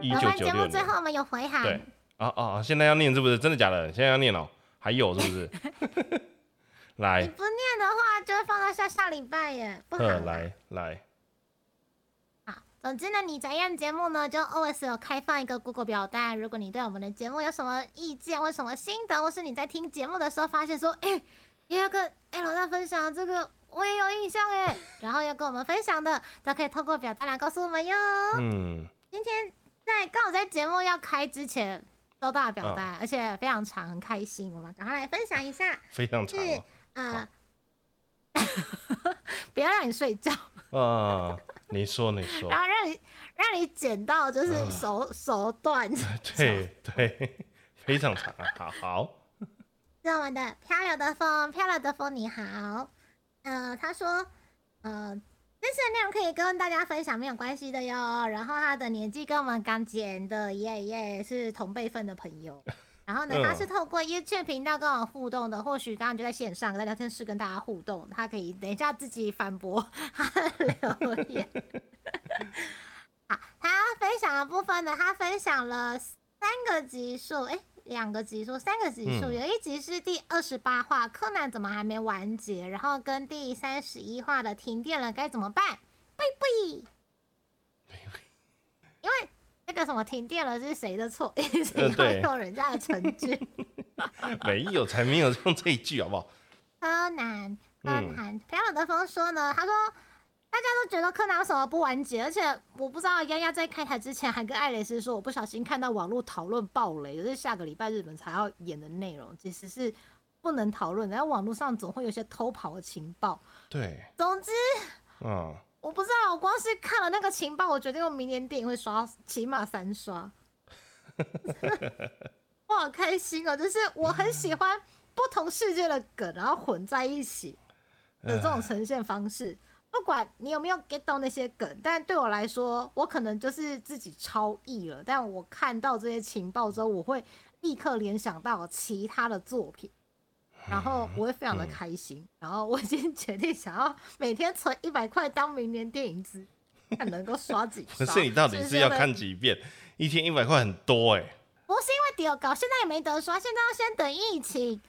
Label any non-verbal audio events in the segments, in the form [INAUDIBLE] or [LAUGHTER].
一我九九六们节目最。后我们有回函，对啊啊啊！现在要念是不是？真的假的？现在要念哦、还有是不是？[LAUGHS] 来你，不念的话就会放到下下礼拜耶，不好。来来，好，总之呢，你宅样节目呢，就 always 有开放一个 Google 表单。如果你对我们的节目有什么意见或什么心得，或是你在听节目的时候发现说，哎、也有个 L 大分享这个，我也有印象哎，然后要跟我们分享的，都可以透过表单来告诉我们哟。嗯，今天在刚好在节目要开之前收到了表单，而且非常长，很开心，我们赶快来分享一下。[LAUGHS] 非常长是哦、呃，[LAUGHS] 不要让你睡觉。啊，你说你说然，后让你让你剪到就是嗯手、手断。[LAUGHS] 对对，非常长啊，好好，是我们的漂流的风，漂流的风你好。呃，他说，呃，这次的内容可以跟大家分享，没有关系的哟。然后他的年纪跟我们刚减的，耶耶，是同辈分的朋友。[LAUGHS] 然后呢，嗯他是透过 YouTube 频道跟我互动的，或许刚刚就在线上在聊天室跟大家互动，他可以等一下自己反驳他的留言。[LAUGHS] 好，他分享的部分呢，他分享了三个级数，哎，两个集数，三个集数，嗯有一集是第二十八话，柯南怎么还没完结？然后跟第三十一话的停电了该怎么办？贝贝，因为那个什么停电了是谁的错？[LAUGHS] 是要呃对用人家的成绩。[LAUGHS] 没有才没有用这一句好不好？柯南，柯嗯南，漂亮的风说呢，他说大家都觉得柯南为什么不完结，而且我不知道丫丫在开台之前还跟艾蕾丝说，我不小心看到网络讨论爆雷，就是下个礼拜日本才要演的内容，其实是不能讨论，然后网络上总会有些偷跑的情报。对，总之，嗯，我不知道，我光是看了那个情报，我决定我明年电影会刷起码三刷。[LAUGHS] 我好开心哦！就是我很喜欢不同世界的梗，然后混在一起的这种呈现方式。不管你有没有 get 到那些梗，但对我来说，我可能就是自己超意了。但我看到这些情报之后，我会立刻联想到其他的作品，然后我会非常的开心。然后我已经决定想要每天存一百块当明年电影资，看能够刷几刷。[LAUGHS] 可是你到底是要看几遍？一天一百块很多哎、不是因为第二高，现在也没得刷，现在要先等疫情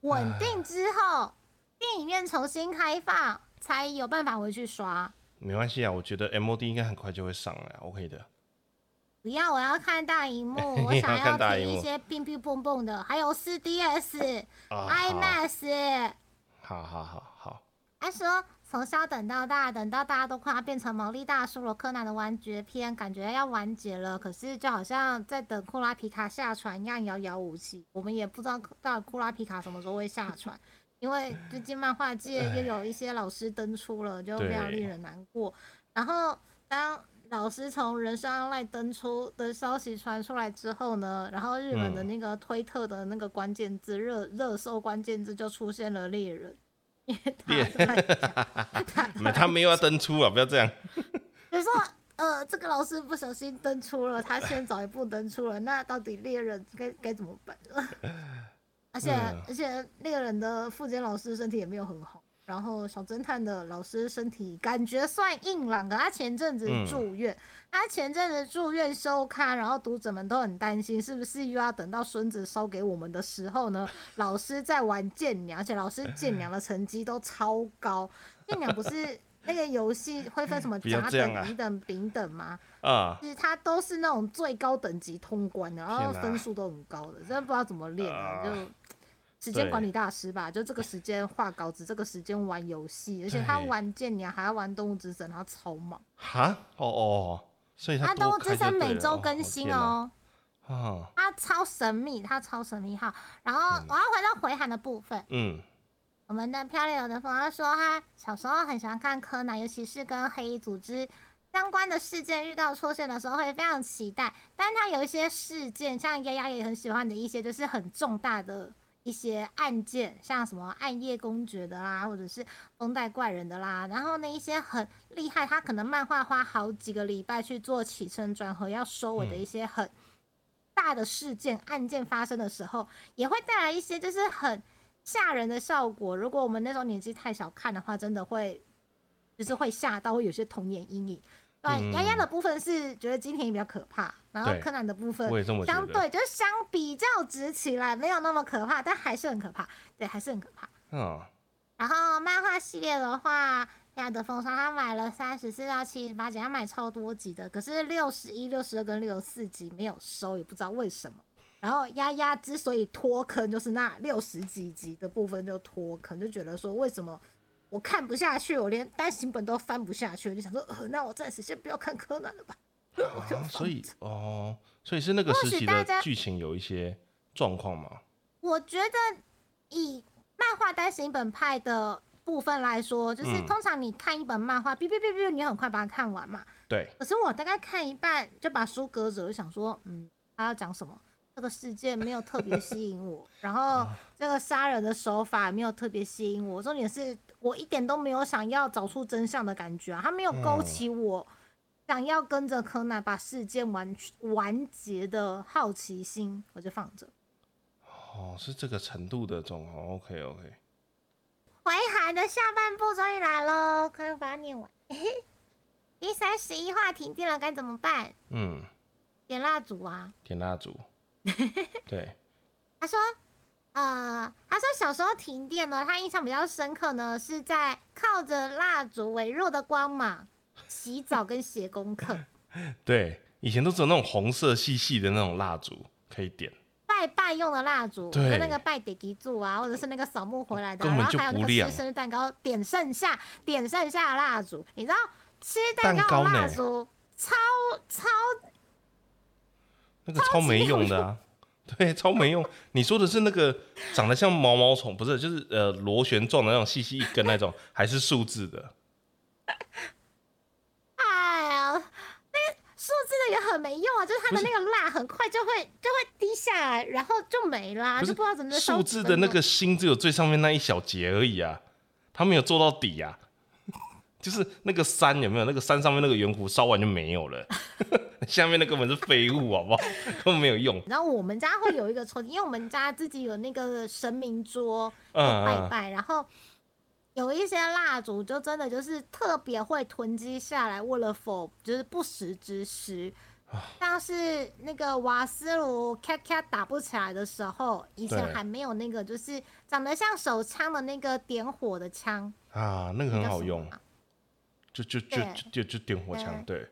稳定之后，电影院重新开放，才有办法回去刷。没关系啊，我觉得 MOD 应该很快就会上来，OK 的。不要，我要看大荧幕，[LAUGHS] 我想要听一些乒乒蹦蹦的，还有 4DS、[LAUGHS] 啊，IMAX。好好好好，他说从小等到大，等到大家都快要变成毛利大叔了，柯南的完结篇感觉要完结了，可是就好像在等库拉皮卡下船一样遥遥无期。我们也不知道到底库拉皮卡什么时候会下船，因为最近漫画界又有一些老师登出了，就非常令人难过。然后当老师从人生 online 登出的消息传出来之后呢，然后日本的嗯那个推特的那个关键字热热搜关键字就出现了猎人，因为他 [LAUGHS] 他没有要登出啊，不要这样。[LAUGHS] 比如说，呃，这个老师不小心登出了，他先早一步登出了，那到底猎人该该怎么办？[LAUGHS] 而且、嗯而且猎人的副监老师身体也没有很好，然后小侦探的老师身体感觉算硬朗的，他前阵子嗯住院，他前阵子住院休刊，然后读者们都很担心，是不是又要等到孙子烧给我们的时候呢？老师在玩剑娘，而且老师 [LAUGHS] 剑娘的成绩都超高，剑娘不是。那个游戏会分什么 [LAUGHS] 甲等、乙等、丙等吗？啊，就是它都是那种最高等级通关的，然后分数都很高的，真的不知道怎么练啊，啊就时间管理大师吧，就这个时间画稿子，这个时间玩游戏，而且他玩剑娘还要玩动物之神，他超忙。哈，哦哦，所以他他动物之神每周周更新哦，啊，他超神秘，他超神秘哈。然后嗯我要回到回函的部分，嗯，我们的漂流的朋友说，他小时候很喜欢看柯南，尤其是跟黑衣组织相关的事件遇到出现的时候，会非常期待。但他有一些事件，像丫丫也很喜欢的一些，就是很重大的一些案件，像什么暗夜公爵的啦，或者是风带怪人的啦，然后那一些很厉害，他可能漫画花好几个礼拜去做起承转合，要收尾的一些很大的事件案件发生的时候，也会带来一些就是很吓人的效果。如果我们那时候年纪太小看的话，真的会就是会吓到，会有些童年阴影。对，嗯丫丫的部分是觉得金田一比较可怕，然后柯南的部分相。对就是相比较直起来没有那么可怕，但还是很可怕，对，还是很可怕。嗯，然后漫画系列的话，亚德风霜他买了三十四到七十八集，他买超多集的，可是六十一、六十二跟六十四集没有收，也不知道为什么。然后丫丫之所以脱坑，就是那六十几集的部分就脱坑，就觉得说为什么我看不下去，我连单行本都翻不下去，我就想说，呃，那我暂时先不要看柯南了吧。[LAUGHS] 啊，所以哦，所以是那个或时期的剧情有一些状况吗？我觉得以漫画单行本派的部分来说，就是嗯通常你看一本漫画，哔哔哔哔，你很快把它看完嘛。对，可是我大概看一半就把书搁着，我就想说，嗯，他要讲什么？这个事件没有特别吸引我，然后这个杀人的手法没有特别吸引我。重点是我一点都没有想要找出真相的感觉啊，他没有勾嗯起我想要跟着柯南把事件完完结的好奇心，我就放着。哦，是这个程度的状况。OK OK，回函的下半部终于来喽，快点把它念完。[LAUGHS] 第三十一话停电了，该怎么办？嗯，点蜡烛啊！点蜡烛。[LAUGHS] 对，他说，呃，他说小时候停电呢，他印象比较深刻呢，是在靠着蜡烛微弱的光芒洗澡跟写功课，[LAUGHS] 对，以前都只有那种红色细细的那种蜡烛可以点，拜拜用的蜡烛，对。跟那个拜地基柱啊，或者是那个扫墓回来的然后还有那个吃生日蛋糕，点剩下点剩下的蜡烛，你知道吃蛋蛋糕的蜡烛超超那个超没用的啊。[LAUGHS] 对，超没用。你说的是那个长得像毛毛虫，不是，就是呃螺旋状的那种细细一根那种，还是数字的？哎呀，那个数字的也很没用啊，就是它的那个蜡很快就会就会滴下来，然后就没啦，不就不知道怎么烧数字的那个心只有最上面那一小节而已啊，它没有做到底啊。就是那个山有没有？那个山上面那个圆弧烧完就没有了，[LAUGHS] 下面那根本是废物，好不好？[LAUGHS] 根本没有用。然后我们家会有一个抽屉，因为我们家自己有那个神明桌，拜拜，然后有一些蜡烛就真的就是特别会囤积下来，为了否就是不时之需。啊像是那个瓦斯炉咔咔打不起来的时候，以前对还没有那个就是长得像手枪的那个点火的枪，啊，那个很好用，啊就就就就就就点火枪，对，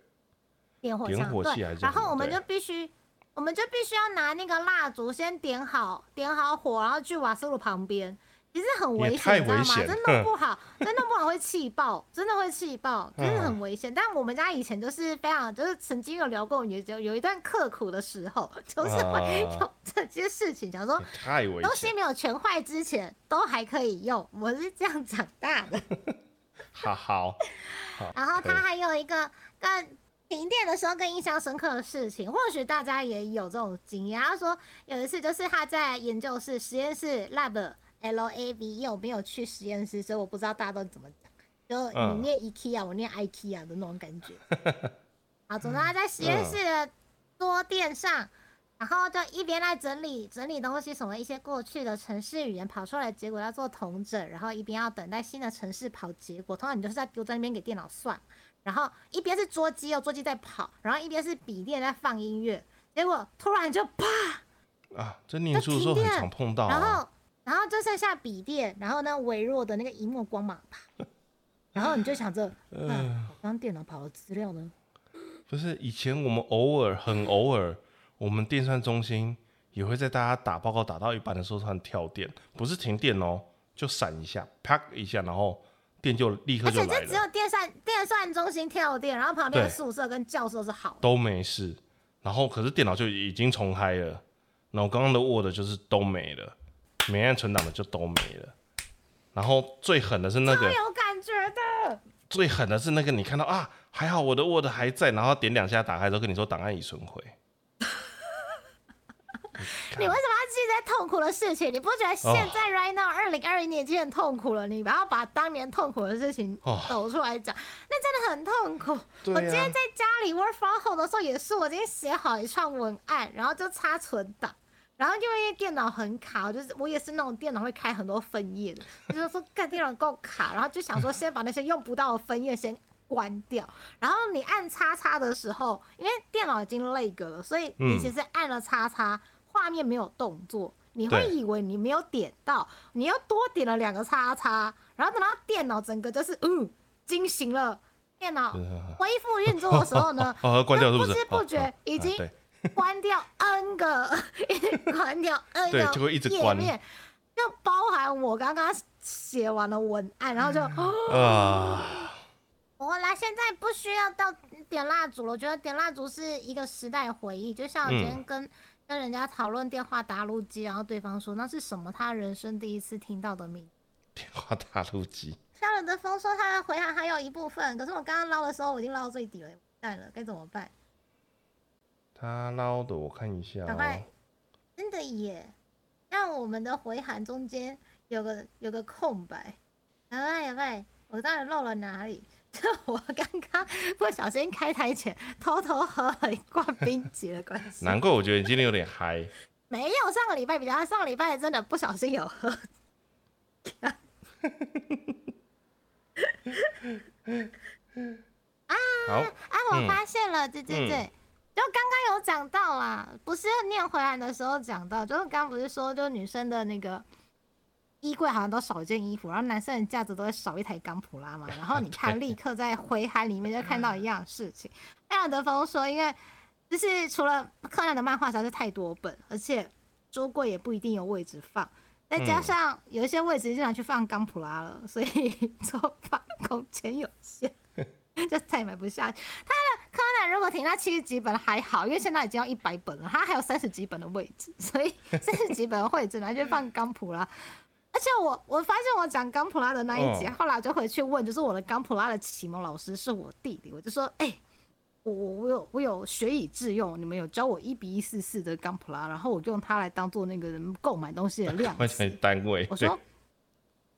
点火点枪对火器还是然后我们就必须，我们就必须要拿那个蜡烛先点好，点好火，然后去瓦斯炉旁边。其实很危险，你知道吗？真弄不好，真弄不好会气爆，真的会气爆，真的很危险。但我们家以前就是非常，就是曾经有聊过，有有有一段刻苦的时候，[LAUGHS] 就是会啊有这些事情，想说太危东西，没有全坏之前都还可以用，我是这样长大的。[LAUGHS] 好好，好 [LAUGHS] 然后他还有一个更停电的时候更印象深刻的事情，或许大家也有这种经验。他说有一次就是他在研究室实验室 lab L A B，因为我没有去实验室，所以我不知道大家都怎么讲。就你嗯念 IKEA，我念 IKEA 的那种感觉。[LAUGHS] 好，总之他在实验室的桌垫上，然后就一边在整理整理东西，什么一些过去的城市语言跑出来结果要做统整，然后一边要等待新的城市跑结果。通常你就是在丢在那边给电脑算，然后一边是桌机哦，桌机在跑，然后一边是笔电在放音乐，结果突然就啪，啊，这念书的时候很常碰到然啊，后然后就剩下笔电，然后呢微弱的那个荧幕光芒啪，然后你就想着，[LAUGHS] 嗯那刚电脑跑的资料呢？不是以前我们偶尔很偶尔，我们电算中心也会在大家打报告打到一半的时候突然跳电，不是停电哦，就闪一下，啪一下，然后电就立刻而就来了，且这只有电算电算中心跳电，然后旁边的宿舍跟教室是好的。都没事，然后可是电脑就已经重开了，然后刚刚的 Word 就是都没了，没按存档的就都没了，然后最狠的是那超个，有感觉的，最狠的是那个，你看到啊，还好我的 Word 还在，然后点两下打开之后跟你说档案已损毁。[LAUGHS] 你为什么要记这些痛苦的事情？你不觉得现哦在 right now 二零二一年已经很痛苦了？你不要把当年痛苦的事情哦抖出来讲，那真的很痛苦。我今天啊在家里 work from home 的时候也是，我今天写好一串文案，然后就插存档。然后因为电脑很卡，我就是我也是那种电脑会开很多分页的，就是说干电脑够卡，然后就想说先把那些用不到的分页先关掉。然后你按叉叉的时候，因为电脑已经累格了，所以你嗯其实按了叉叉，画面没有动作，你会以为你没有点到，你又多点了两个叉叉，然后等到电脑整个就是嗯惊醒了，电脑恢复运作的时候呢，[LAUGHS] 哦，关掉是不是？知不觉已经关掉 N 个，[LAUGHS] 关掉 N 个对就会一直关。页面，就包含我刚刚写完了文案，然后就、啊，我来，现在不需要到点蜡烛了。我觉得点蜡烛是一个时代回忆，就像我今嗯。天跟、跟人家讨论电话打录机，然后对方说那是什么，他人生第一次听到的名。电话打录机，漂亮的风说他的回函还有一部分，可是我刚刚捞的时候我已经捞到最底了，蛋了，该怎么办？他捞的我看一下赶快哦，真的耶，那我们的回函中间有个有个空白。赶快赶快，我到底漏了哪里？就 [LAUGHS] 我刚刚不小心开台前偷偷喝了一罐冰结的关系。难怪我觉得你今天有点嗨，没有，上个礼拜比较，上个礼拜真的不小心有喝。[LAUGHS] 啊，啊，我嗯发现了，对对对，就刚刚有讲到啦，不是念回来的时候讲到，就是刚刚不是说，就女生的那个衣柜好像都少一件衣服，然后男生的架子都会少一台钢普拉嘛，[LAUGHS] 然后你看立刻在回函里面就看到一样事情。[LAUGHS] 艾尔德峰说，因为就是除了柯南的漫画实在是太多本，而且桌柜也不一定有位置放。再加嗯上有一些位置就拿去放钢普拉了，[LAUGHS] 所以桌放空间有限。就再也买不下。他的柯南如果停到七十几本还好，因为现在已经要一百本了，他还有三十几本的位置，所以三十几本的位置拿去放钢普拉。而且我我发现我讲钢普拉的那一集，哦后来我就回去问，就是我的钢普拉的启蒙老师是我弟弟，我就说，哎、我我我有我有学以致用，你们有教我一比一四四的钢普拉，然后我就用它来当做那个人购买东西的量换词成。单位，我说，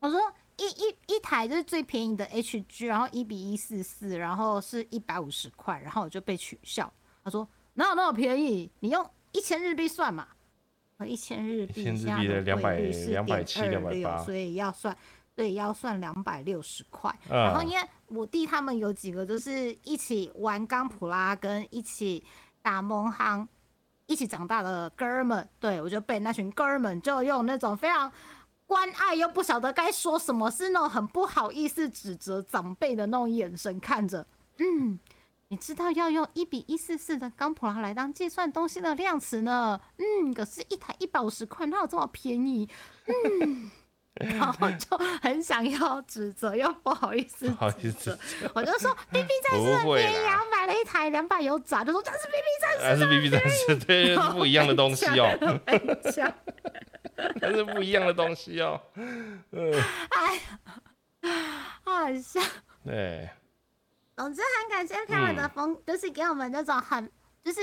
我说一一一台就是最便宜的 HG，然后一比一四四，然后是一百五十块，然后我就被取笑。他说哪有那么便宜？你用一千日币算嘛？呃，一千日币1000日现在币的的汇率200是270 2.26所以要算，对，要算两百六十块。嗯然后因为我弟他们有几个就是一起玩钢普拉跟一起打蒙夯。一起长大的哥们，对我就被那群哥们就用那种非常关爱又不晓得该说什么，是那种很不好意思指责长辈的那种眼神看着。嗯，你知道要用一比一四四的钢普拉来当计算东西的量词呢？嗯，可是一台一百五十块，哪有这么便宜？嗯。[LAUGHS] 然后就很想要指责，又不好意思不好意指思责，我就说 [LAUGHS] B B 战士很不会便宜买了一台两百油炸，就说这是 B B 战士还是 B B 战士，对，是不一样的东西哦，[LAUGHS] 很强。它是不一样的东西哦，哎呀，好好笑。对，总之，很感谢漂亮的风，就是给我们那种很就是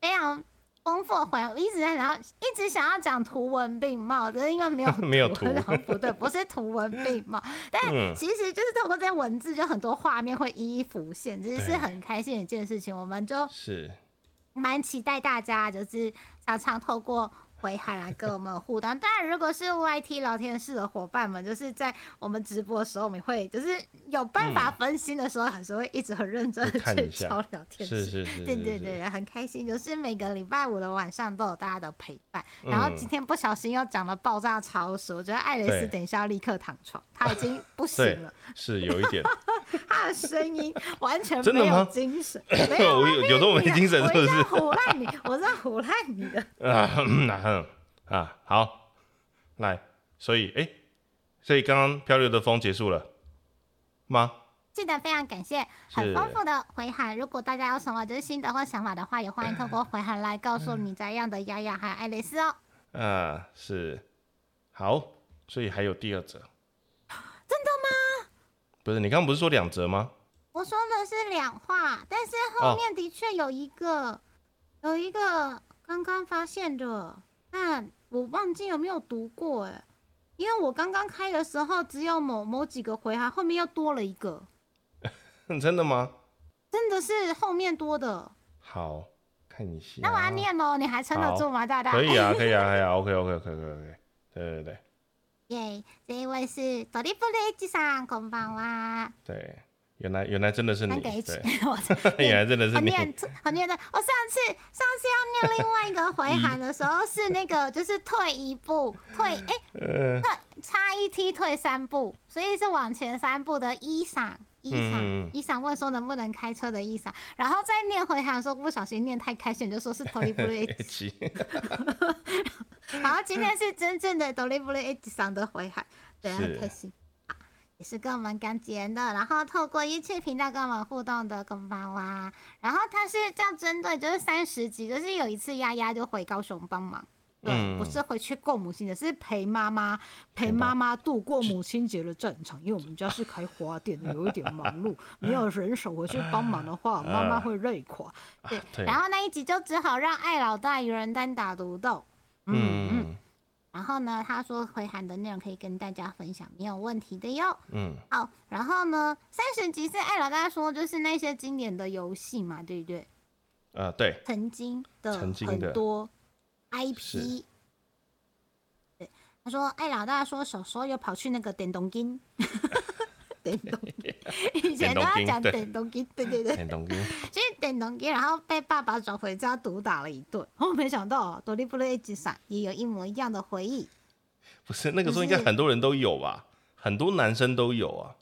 非常丰富的回应。我一直在想要，一直想要讲图文并茂，只是因为没有 [LAUGHS] 没有图不对，不是图文并茂，[LAUGHS] 但嗯其实就是透过这些文字，就很多画面会一一浮现，这是很开心的一件事情。我们就是蛮期待大家就是常常透过。回函来跟我们互动，当然，如果是 YT 聊天室的伙伴们，就是在我们直播的时候，我们会就是有办法分心的时候，还是会一直很认真的去敲聊天室。是是是，是是。对对对，很开心，就是每个礼拜五的晚上都有大家的陪伴。然后嗯。今天不小心又讲了爆炸超时，我觉得艾蕾丝等一下要立刻躺床，她已经不行了，[LAUGHS] 是有一点，[LAUGHS] 她的声音完全没有精神。没 [COUGHS] 有我有有时候没精神是不我在是？胡乱你，[LAUGHS] 我在胡烂你的。啊嗯啊好，来，所以哎、所以刚刚漂流的风结束了吗？记得非常感谢很丰富的回函。如果大家有什么就是心得或想法的话，也欢迎透过回函来告诉你在样的丫丫还有爱丽丝哦。啊，是，好，所以还有第二则？不是你刚刚不是说两折吗？我说的是两话，但是哦后面的确有一个，有一个刚刚发现的，但我忘记有没有读过哎，因为我刚刚开的时候只有某某几个回函，后面又多了一个，[LAUGHS] 真的吗？真的是后面多的。好，看一下。那我要念喽，你还撑得住吗，大大？可以啊，可以啊，可以啊，OK OK OK OK OK，对对对耶这一位是多利布雷吉さん，こんばんは。对， 原来原来真的是你，三个 H，对，我原来真的是你，很[LAUGHS] [LAUGHS] 念很念的。我上次上次要念另外一个回函的时候，是那个[LAUGHS] 就是退一步，退哎呃，退差一梯退三步，所以是往前三步的伊赏。 伊赏嗯，伊桑问说能不能开车的伊桑，然后在念回函的时候不小心念太开心，就说是 t o l i b l e 七，[LAUGHS] 然后今天是真正的 t o l i b l e 赏的回函，对，很开心。好也是跟我们刚结的，然后透过一切频道跟我们互动的公包啊，然后他是这样针对，就是三十集，就是有一次丫丫就回高雄帮忙，对，嗯不是回去过母亲节，是陪妈妈陪妈妈度过母亲节的战场，因为我们家是开花店的，有一点忙碌，[LAUGHS] 没有人手回去帮忙的话，妈妈会累垮。对，对然后那一集就只好让艾老大一个人单打独斗。嗯嗯。嗯然后呢，他说回函的内容可以跟大家分享，没有问题的哟。嗯，好，然后呢，三十集是艾老大说就是那些经典的游戏嘛，对不对？呃，对，曾经的曾经的很多 IP 是。对，他说艾老大说小时候又跑去那个电动金，电动金，以前都要讲电电动金，对对对，很懂音，就是电动机，然后被爸爸找回家毒打了一顿。我，没想到朵莉布雷吉上也有一模一样的回忆。不是那个时候应该很多人都有吧，很多男生都有啊，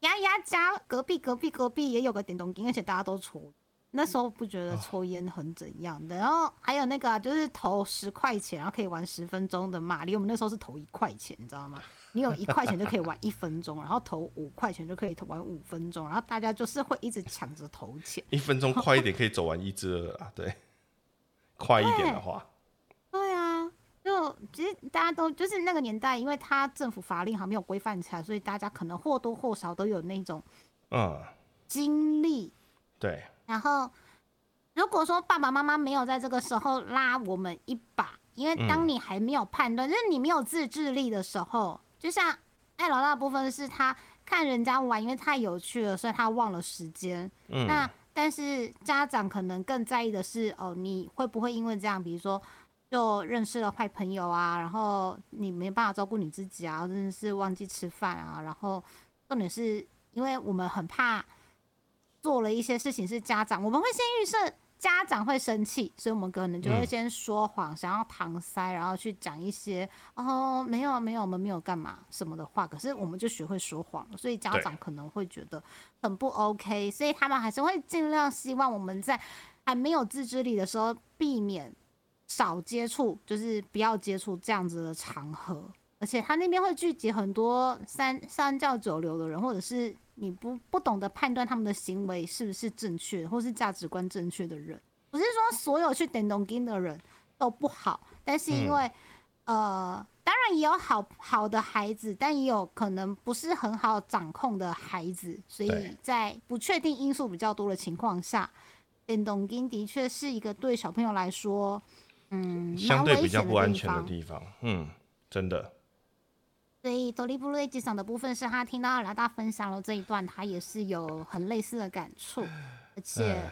丫丫家隔壁隔壁隔壁也有个电动机，而且大家都抽。那时候不觉得抽烟很怎样的，然后还有那个啊、就是投十块钱，然后可以玩十分钟的马里。我们那时候是投一块钱，你知道吗？你有一块钱就可以玩一分钟，然后投五块钱就可以玩五分钟，然后大家就是会一直抢着投钱。一分钟快一点可以走完一至二啊，对，快一点的话，对啊，就其实大家都就是那个年代，因为他政府法令还没有规范起来，所以大家可能或多或少都有那种嗯，经历。对，然后，如果说爸爸妈妈没有在这个时候拉我们一把，因为当嗯你还没有判断，就是你没有自制力的时候，就像艾老大的部分是他看人家玩，因为太有趣了，所以他忘了时间。嗯，那但是家长可能更在意的是，哦，你会不会因为这样，比如说就认识了坏朋友啊，然后你没办法照顾你自己啊，真的是忘记吃饭啊，然后重点是因为我们很怕做了一些事情是家长，我们会先预设家长会生气，所以我们可能就会嗯。先说谎，想要搪塞，然后去讲一些哦没有没有我们没有干嘛什么的话，可是我们就学会说谎了，所以家长可能会觉得很不 OK，所以他们还是会尽量希望我们在还没有自制力的时候避免少接触，就是不要接触这样子的场合。而且他那边会聚集很多三三教九流的人，或者是你不不懂得判断他们的行为是不是正确，或是价值观正确的人。不是说所有去点东京的人都不好，但是因为、呃，当然也有好好的孩子，但也有可能不是很好掌控的孩子，所以在不确定因素比较多的情况下，点东京的确是一个对小朋友来说，嗯，相对比较不安全的。地方，嗯，真的，所以多利布瑞机场的部分是他听到老大分享了这一段，他也是有很类似的感触，而且哎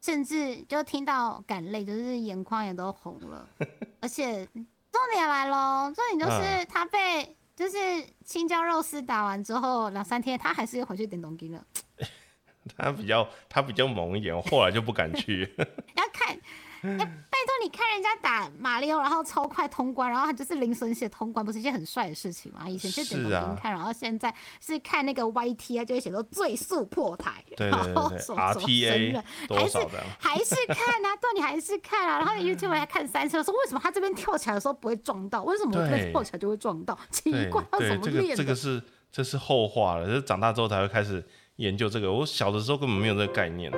甚至就听到感泪，就是眼眶也都红了。[LAUGHS] 而且重点来喽，重点就是嗯他被就是青椒肉丝打完之后两三天，他还是又回去点东京了。[LAUGHS] 他比较他比较猛一点，我后来就不敢去，[LAUGHS] 要看，[LAUGHS] 哎、拜托你看人家打马里奥，然后超快通关，然后他就是零损血通关，不是一件很帅的事情吗？以前就点东是啊京看，然后现在是看那个 YT 啊，就会写说最速破台，对后什么什么神，RTA 还是还是看啊，对，你还是看啊，然后你 YouTube 还看三次，说为什么他这边跳起来的时候不会撞到？为什么我这边跳起来就会撞到？奇怪，他怎么练的？这个是这是后话了，就是长大之后才会开始研究这个，我小的时候根本没有这个概念。